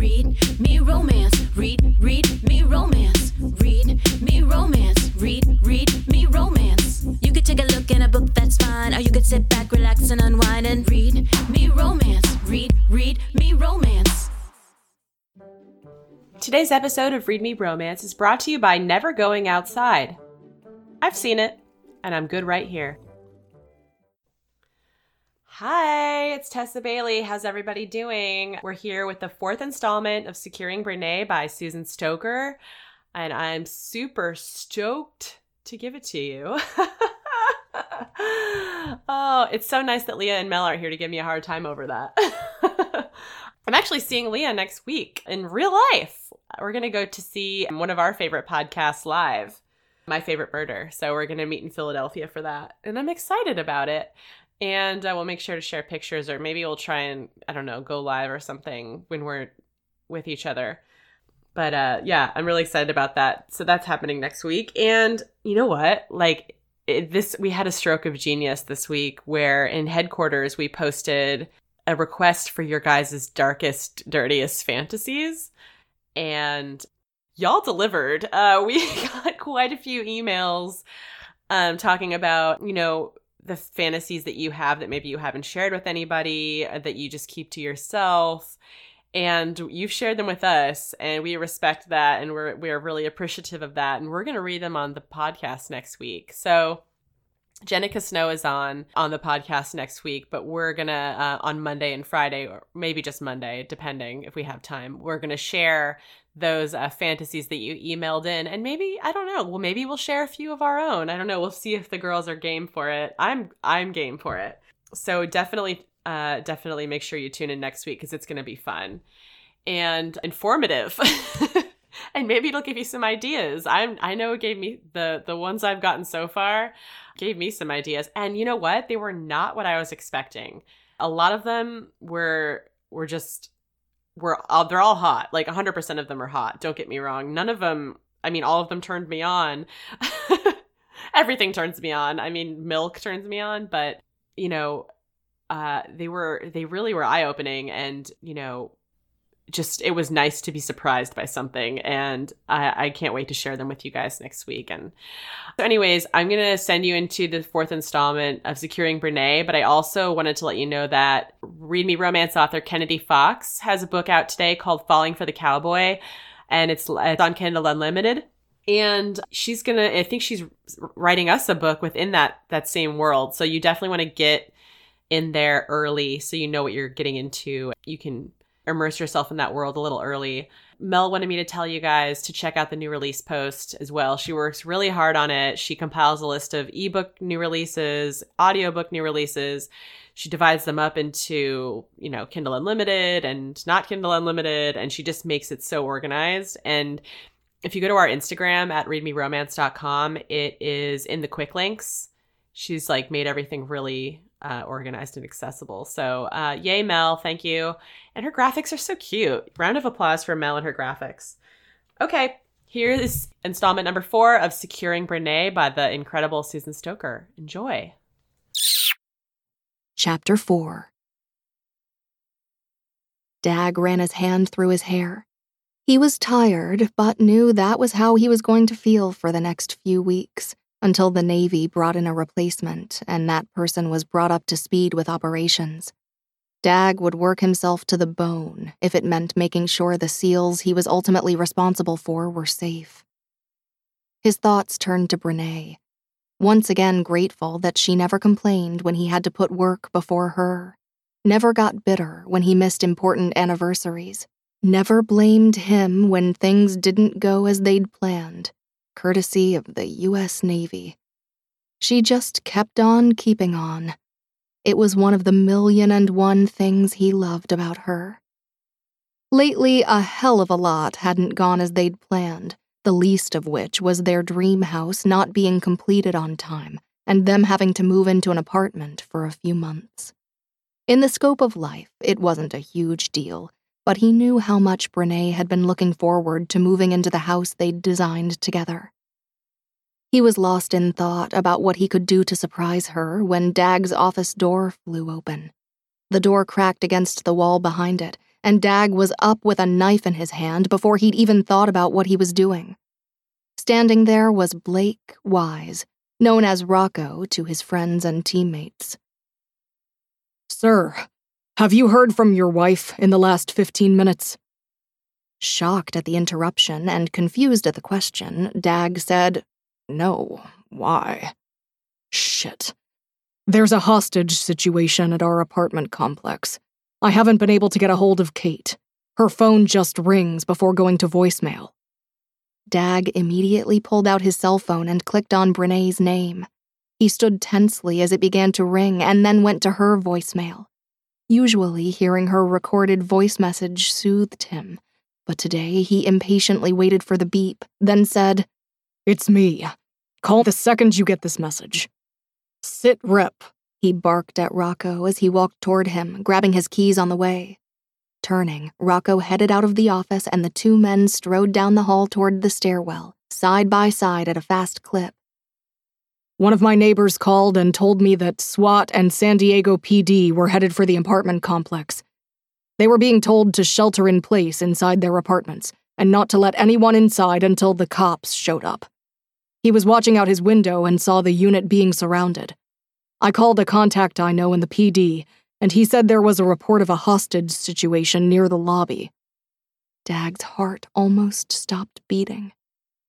read me romance. Read, read me romance. Read me romance. Read, read me romance. You could take a look in a book, that's fine. Or you could sit back, relax, and unwind and read me romance. Read, read me romance. Today's episode of Read Me Romance is brought to you by Never Going Outside. I've seen it, and I'm good right here. Hi, it's Tessa Bailey. How's everybody doing? We're here with the fourth installment of Securing Brenae by Susan Stoker, and I'm super stoked to give it to you. oh, it's so nice that Leah and Mel are here to give me a hard time over that. I'm actually seeing Leah next week in real life. We're going to go to see one of our favorite podcasts live, My Favorite Murder. So we're going to meet in Philadelphia for that. And I'm excited about it and we'll make sure to share pictures or maybe we'll try and i don't know go live or something when we're with each other. But uh yeah i'm really excited about that. So that's happening next week. And you know what? Like it, this we had a stroke of genius this week where in headquarters we posted a request for your guys' darkest dirtiest fantasies. And y'all delivered. Uh we got quite a few emails um talking about you know the fantasies that you have that maybe you haven't shared with anybody uh, that you just keep to yourself and you've shared them with us and we respect that and we're we're really appreciative of that and we're going to read them on the podcast next week so Jenika Snow is on on the podcast next week, but we're gonna uh, on Monday and Friday, or maybe just Monday, depending if we have time. We're gonna share those uh, fantasies that you emailed in. And maybe i don't know well maybe we'll share a few of our own. I don't know. We'll see if the girls are game for it. I'm i'm game for it. So definitely uh definitely make sure you tune in next week because it's going to be fun and informative. And maybe it'll give you some ideas. I'm i know it gave me the the ones i've gotten so far gave me some ideas. And you know what? They were not what i was expecting. A lot of them were were just were all, they're all hot. Like 100% of them are hot. Don't get me wrong. None of them, I mean, all of them turned me on. Everything turns me on. I mean, milk turns me on, but you know, uh, they were they really were eye opening, and you know, just it was nice to be surprised by something and I, I, can't wait to share them with you guys next week. And so anyways i'm going to send you into the fourth installment of securing brenae but i also wanted to let you know that read me romance author kennedy fox has a book out today called falling for the cowboy and it's, it's on kindle unlimited. And she's gonna i think she's writing us a book within that that same world. So you definitely want to get in there early so you know what you're getting into. You can immerse yourself in that world a little early. Mel wanted me to tell you guys to check out the new release post as well. She works really hard on it. She compiles a list of ebook new releases, audiobook new releases. She divides them up into, you know, Kindle Unlimited and not Kindle Unlimited, and she just makes it so organized. And if you go to our Instagram at readmeromance.com, it is in the quick links. She's like made everything really uh, organized and accessible. So, uh, yay, Mel. Thank you. And her graphics are so cute. Round of applause for Mel and her graphics. Okay, here is installment number four of Securing Brenae by the incredible Susan Stoker. Enjoy. Chapter 4 Dag ran his hand through his hair. He was tired, but knew that was how he was going to feel for the next few weeks until the Navy brought in a replacement and that person was brought up to speed with operations. Dag would work himself to the bone if it meant making sure the SEALs he was ultimately responsible for were safe. His thoughts turned to Brenae, once again grateful that she never complained when he had to put work before her, never got bitter when he missed important anniversaries, never blamed him when things didn't go as they'd planned courtesy of the U.S. Navy. She just kept on keeping on. It was one of the million and one things he loved about her. Lately, a hell of a lot hadn't gone as they'd planned, the least of which was their dream house not being completed on time and them having to move into an apartment for a few months. In the scope of life, it wasn't a huge deal, but he knew how much Brenae had been looking forward to moving into the house they'd designed together. He was lost in thought about what he could do to surprise her when Dag's office door flew open. The door cracked against the wall behind it, and Dag was up with a knife in his hand before he'd even thought about what he was doing. Standing there was Blake Wise, known as Rocco to his friends and teammates. Sir, have you heard from your wife in the last 15 minutes? Shocked at the interruption and confused at the question, Dag said, No, why? Shit. There's a hostage situation at our apartment complex. I haven't been able to get a hold of Caite. Her phone just rings before going to voicemail. Dag immediately pulled out his cell phone and clicked on Brenae's name. He stood tensely as it began to ring and then went to her voicemail. Usually, hearing her recorded voice message soothed him, but today he impatiently waited for the beep, then said, It's me. Call the second you get this message. Sit rep, he barked at Rocco as he walked toward him, grabbing his keys on the way. Turning, Rocco headed out of the office and the two men strode down the hall toward the stairwell, side by side at a fast clip. One of my neighbors called and told me that SWAT and San Diego PD were headed for the apartment complex. They were being told to shelter in place inside their apartments and not to let anyone inside until the cops showed up. He was watching out his window and saw the unit being surrounded. I called a contact I know in the PD, and he said there was a report of a hostage situation near the lobby. Dag's heart almost stopped beating.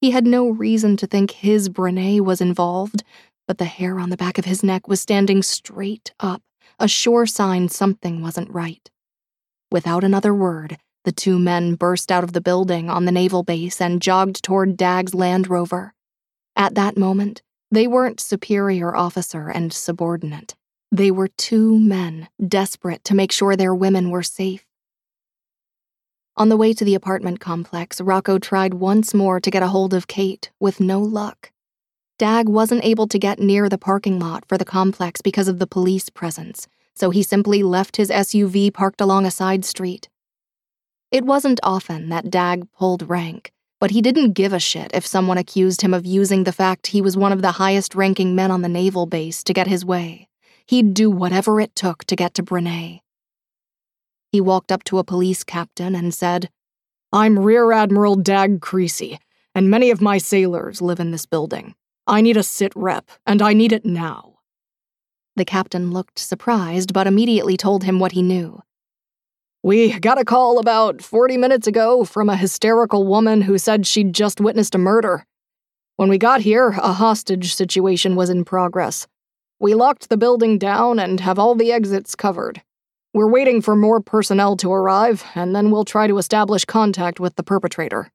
He had no reason to think his Brenae was involved, but the hair on the back of his neck was standing straight up, a sure sign something wasn't right. Without another word, the two men burst out of the building on the naval base and jogged toward Dag's Land Rover. At that moment, they weren't superior officer and subordinate. They were two men desperate to make sure their women were safe. On the way to the apartment complex, Rocco tried once more to get a hold of Caite, with no luck. Dag wasn't able to get near the parking lot for the complex because of the police presence, so he simply left his SUV parked along a side street. It wasn't often that Dag pulled rank, but he didn't give a shit if someone accused him of using the fact he was one of the highest ranking men on the naval base to get his way. He'd do whatever it took to get to Brenae. He walked up to a police captain and said, I'm Rear Admiral Dag Creasy, and many of my sailors live in this building. I need a sit rep, and I need it now. The captain looked surprised, but immediately told him what he knew. We got a call about 40 minutes ago from a hysterical woman who said she'd just witnessed a murder. When we got here, a hostage situation was in progress. We locked the building down and have all the exits covered. We're waiting for more personnel to arrive, and then we'll try to establish contact with the perpetrator.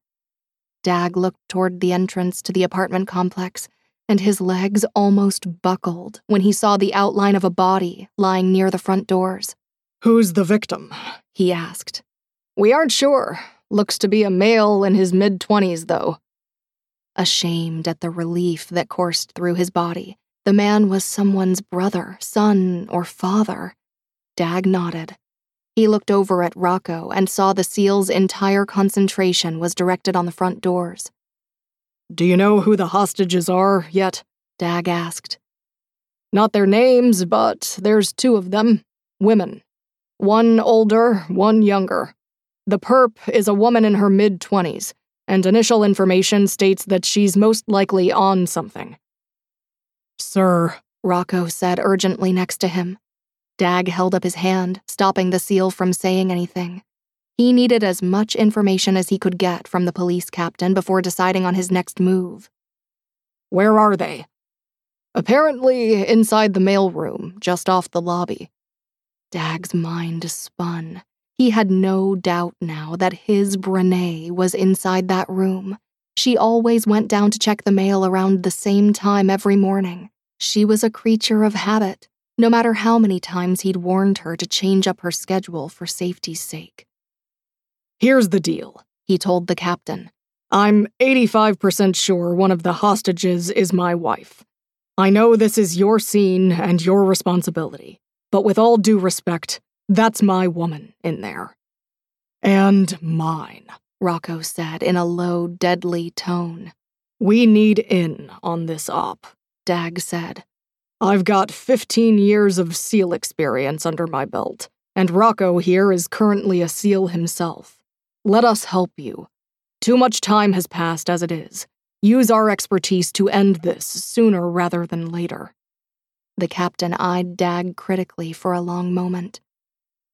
Dag looked toward the entrance to the apartment complex, and his legs almost buckled when he saw the outline of a body lying near the front doors. Who's the victim? he asked. We aren't sure. Looks to be a male in his mid 20s, though. Ashamed at the relief that coursed through his body, the man was someone's brother, son, or father. Dag nodded. He looked over at Rocco and saw the SEAL's entire concentration was directed on the front doors. Do you know who the hostages are yet? Dag asked. Not their names, but there's two of them women. One older, one younger. The perp is a woman in her mid 20s, and initial information states that she's most likely on something. Sir, Rocco said urgently next to him. Dag held up his hand, stopping the SEAL from saying anything. He needed as much information as he could get from the police captain before deciding on his next move. Where are they? Apparently inside the mailroom, just off the lobby. Dag's mind spun. He had no doubt now that his Brenae was inside that room. She always went down to check the mail around the same time every morning. She was a creature of habit, no matter how many times he'd warned her to change up her schedule for safety's sake. Here's the deal, he told the captain. I'm 85% sure one of the hostages is my wife. I know this is your scene and your responsibility, but with all due respect, that's my woman in there. And mine. Rocco said in a low, deadly tone. We need in on this op, Dag said. I've got 15 years of SEAL experience under my belt, And Rocco here is currently a SEAL himself. Let us help you. Too much time has passed as it is. Use our expertise to end this sooner rather than later. The captain eyed Dag critically for a long moment.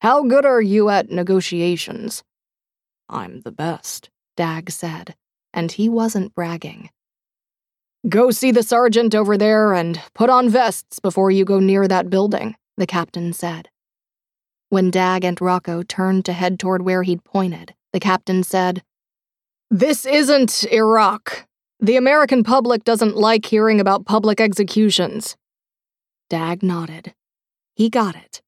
How good are you at negotiations? I'm the best, Dag said, and he wasn't bragging. Go see the sergeant over there and put on vests before you go near that building, the captain said. When Dag and Rocco turned to head toward where he'd pointed, the captain said, This isn't Iraq. The American public doesn't like hearing about public executions. Dag nodded. He got it.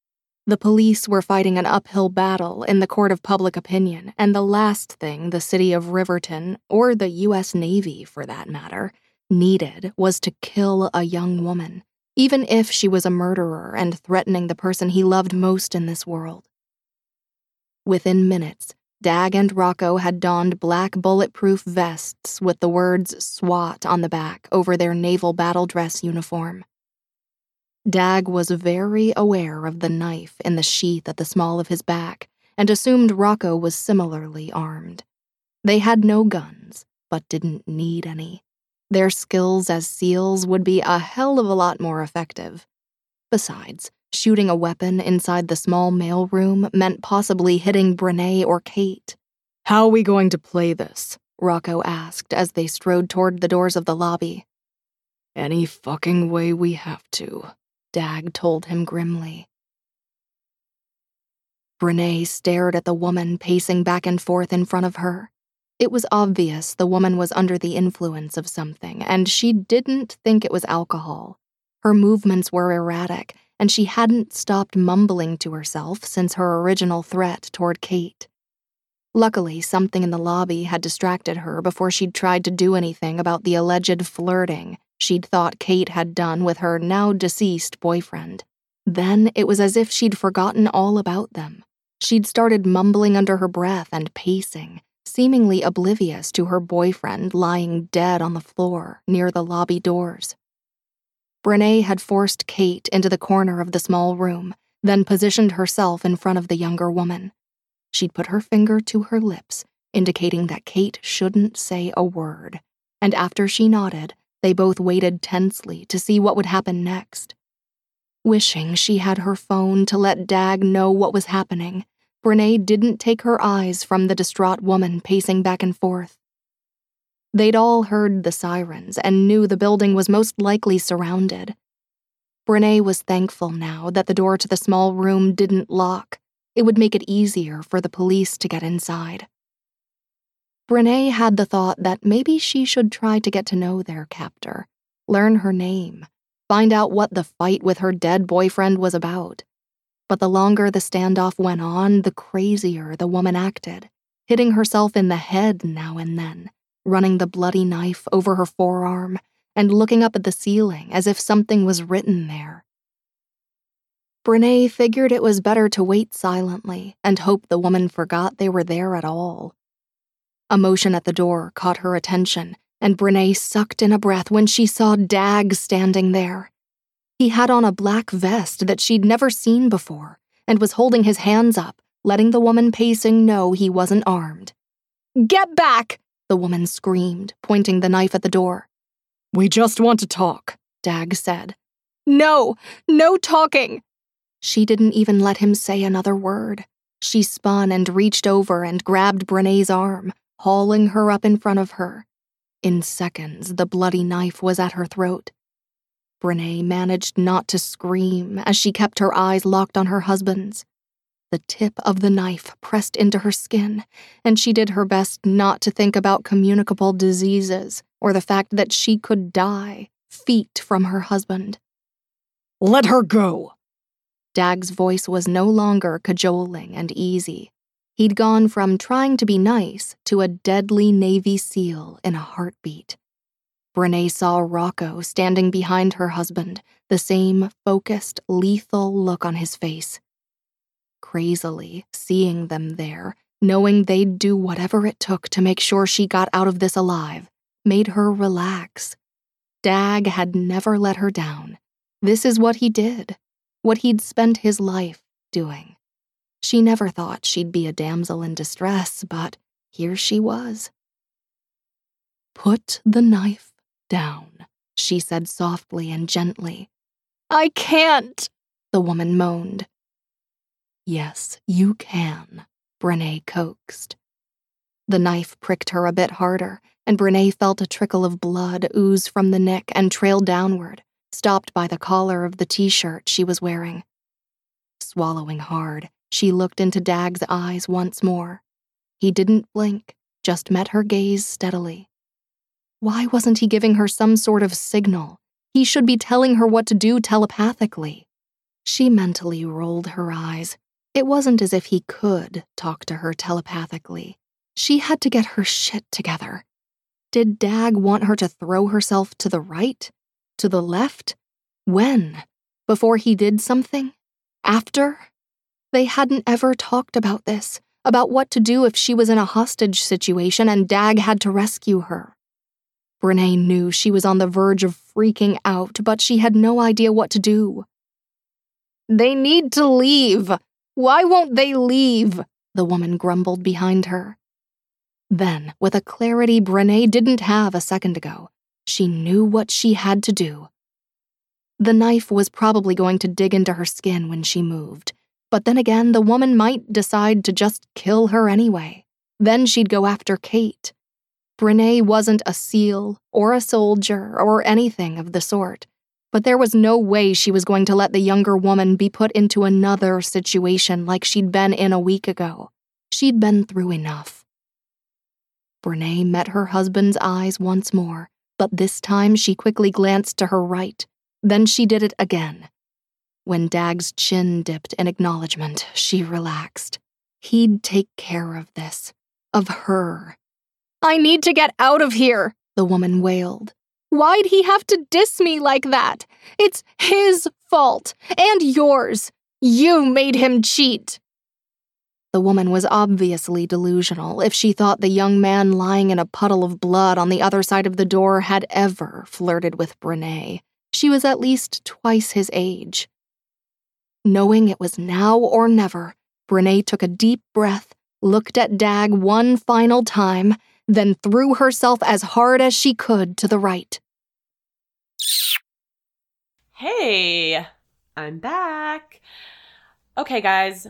The police were fighting an uphill battle in the court of public opinion, and the last thing the city of Riverton, or the U.S. Navy for that matter, needed was to kill a young woman, even if she was a murderer and threatening the person he loved most in this world. Within minutes, Dag and Rocco had donned black bulletproof vests with the words SWAT on the back over their naval battle dress uniform. Dag was very aware of the knife in the sheath at the small of his back and assumed Rocco was similarly armed. They had no guns, but didn't need any. Their skills as SEALs would be a hell of a lot more effective. Besides, shooting a weapon inside the small mailroom meant possibly hitting Brenae or Caite. How are we going to play this? Rocco asked as they strode toward the doors of the lobby. Any fucking way we have to, Dag told him grimly. Brenae stared at the woman pacing back and forth in front of her. It was obvious the woman was under the influence of something, and she didn't think it was alcohol. Her movements were erratic, and she hadn't stopped mumbling to herself since her original threat toward Caite. Luckily, something in the lobby had distracted her before she'd tried to do anything about the alleged flirting she'd thought Caite had done with her now deceased boyfriend. Then it was as if she'd forgotten all about them. She'd started mumbling under her breath and pacing, seemingly oblivious to her boyfriend lying dead on the floor near the lobby doors. Brenae had forced Caite into the corner of the small room, then positioned herself in front of the younger woman. She'd put her finger to her lips, indicating that Caite shouldn't say a word, and after she nodded, they both waited tensely to see what would happen next. Wishing she had her phone to let Dag know what was happening, Brenae didn't take her eyes from the distraught woman pacing back and forth. They'd all heard the sirens and knew the building was most likely surrounded. Brenae was thankful now that the door to the small room didn't lock. It would make it easier for the police to get inside. Brenae had the thought that maybe she should try to get to know their captor, learn her name, find out what the fight with her dead boyfriend was about. But the longer the standoff went on, the crazier the woman acted, hitting herself in the head now and then, running the bloody knife over her forearm, and looking up at the ceiling as if something was written there. Brenae figured it was better to wait silently and hope the woman forgot they were there at all. A motion at the door caught her attention, and Brenae sucked in a breath when she saw Dag standing there. He had on a black vest that she'd never seen before and was holding his hands up, letting the woman pacing know he wasn't armed. Get back! the woman screamed, pointing the knife at the door. We just want to talk, Dag said. No, no talking! She didn't even let him say another word. She spun and reached over and grabbed Brenae's arm, hauling her up in front of her. In seconds, the bloody knife was at her throat. Brenae managed not to scream as she kept her eyes locked on her husband's. The tip of the knife pressed into her skin, and she did her best not to think about communicable diseases or the fact that she could die feet from her husband. Let her go! Dag's voice was no longer cajoling and easy. He'd gone from trying to be nice to a deadly Navy SEAL in a heartbeat. Brenae saw Rocco standing behind her husband, the same focused, lethal look on his face. Crazily, seeing them there, knowing they'd do whatever it took to make sure she got out of this alive, made her relax. Dag had never let her down. This is what he did, what he'd spent his life doing. She never thought she'd be a damsel in distress, but here she was. Put the knife down, she said softly and gently. I can't, the woman moaned. Yes, you can, Brenae coaxed. The knife pricked her a bit harder, and Brenae felt a trickle of blood ooze from the neck and trail downward, stopped by the collar of the t shirt she was wearing. Swallowing hard, she looked into Dag's eyes once more. He didn't blink, just met her gaze steadily. Why wasn't he giving her some sort of signal? He should be telling her what to do telepathically. She mentally rolled her eyes. It wasn't as if he could talk to her telepathically. She had to get her shit together. Did Dag want her to throw herself to the right? To the left? When? Before he did something? After? They hadn't ever talked about this, about what to do if she was in a hostage situation and Dag had to rescue her. Brenae knew she was on the verge of freaking out, but she had no idea what to do. They need to leave. Why won't they leave? The woman grumbled behind her. Then, with a clarity Brenae didn't have a second ago, she knew what she had to do. The knife was probably going to dig into her skin when she moved, but then again, the woman might decide to just kill her anyway. Then she'd go after Caite. Brenae wasn't a seal or a soldier or anything of the sort, but there was no way she was going to let the younger woman be put into another situation like she'd been in a week ago. She'd been through enough. Brenae met her husband's eyes once more, but this time she quickly glanced to her right. Then she did it again. When Dag's chin dipped in acknowledgement, she relaxed. He'd take care of this. Of her. I need to get out of here, the woman wailed. Why'd he have to diss me like that? It's his fault. And yours. You made him cheat. The woman was obviously delusional if she thought the young man lying in a puddle of blood on the other side of the door had ever flirted with Brenae. She was at least twice his age. Knowing it was now or never, Brenae took a deep breath, looked at Dag one final time, then threw herself as hard as she could to the right. Hey, I'm back. Okay, guys,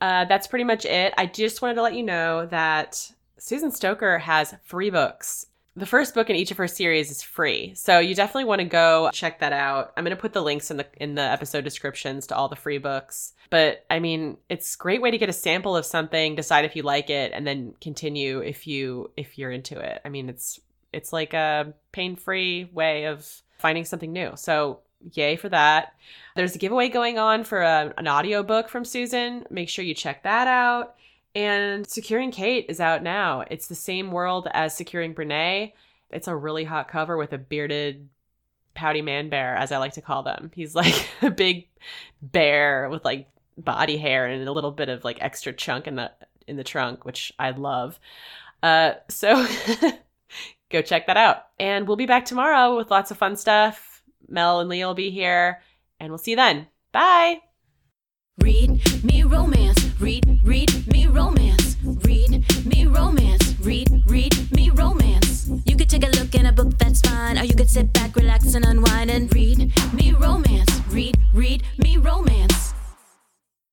uh, that's pretty much it. I just wanted to let you know that Susan Stoker has three books. The first book in each of her series is free, so you definitely want to go check that out. I'm going to put the links in the in the episode descriptions to all the free books. But I mean, it's a great way to get a sample of something, decide if you like it, and then continue if you if you're into it. I mean, it's it's like a pain-free way of finding something new. So yay for that. There's a giveaway going on for a, an audiobook from Susan. Make sure you check that out. And Securing Caite is out now. It's the same world as Securing Brenae. It's a really hot cover with a bearded, pouty man bear, as I like to call them. He's like a big bear with like body hair and a little bit of like extra chunk in the in the trunk, which I love. Uh, so go check that out. And we'll be back tomorrow with lots of fun stuff Mel and Leah will be here, and we'll see you then. Bye. Read me romance. Read, read me romance. Read me romance. Read, read me romance. You could take a look in a book, that's fine. Or you could sit back, relax, and unwind and read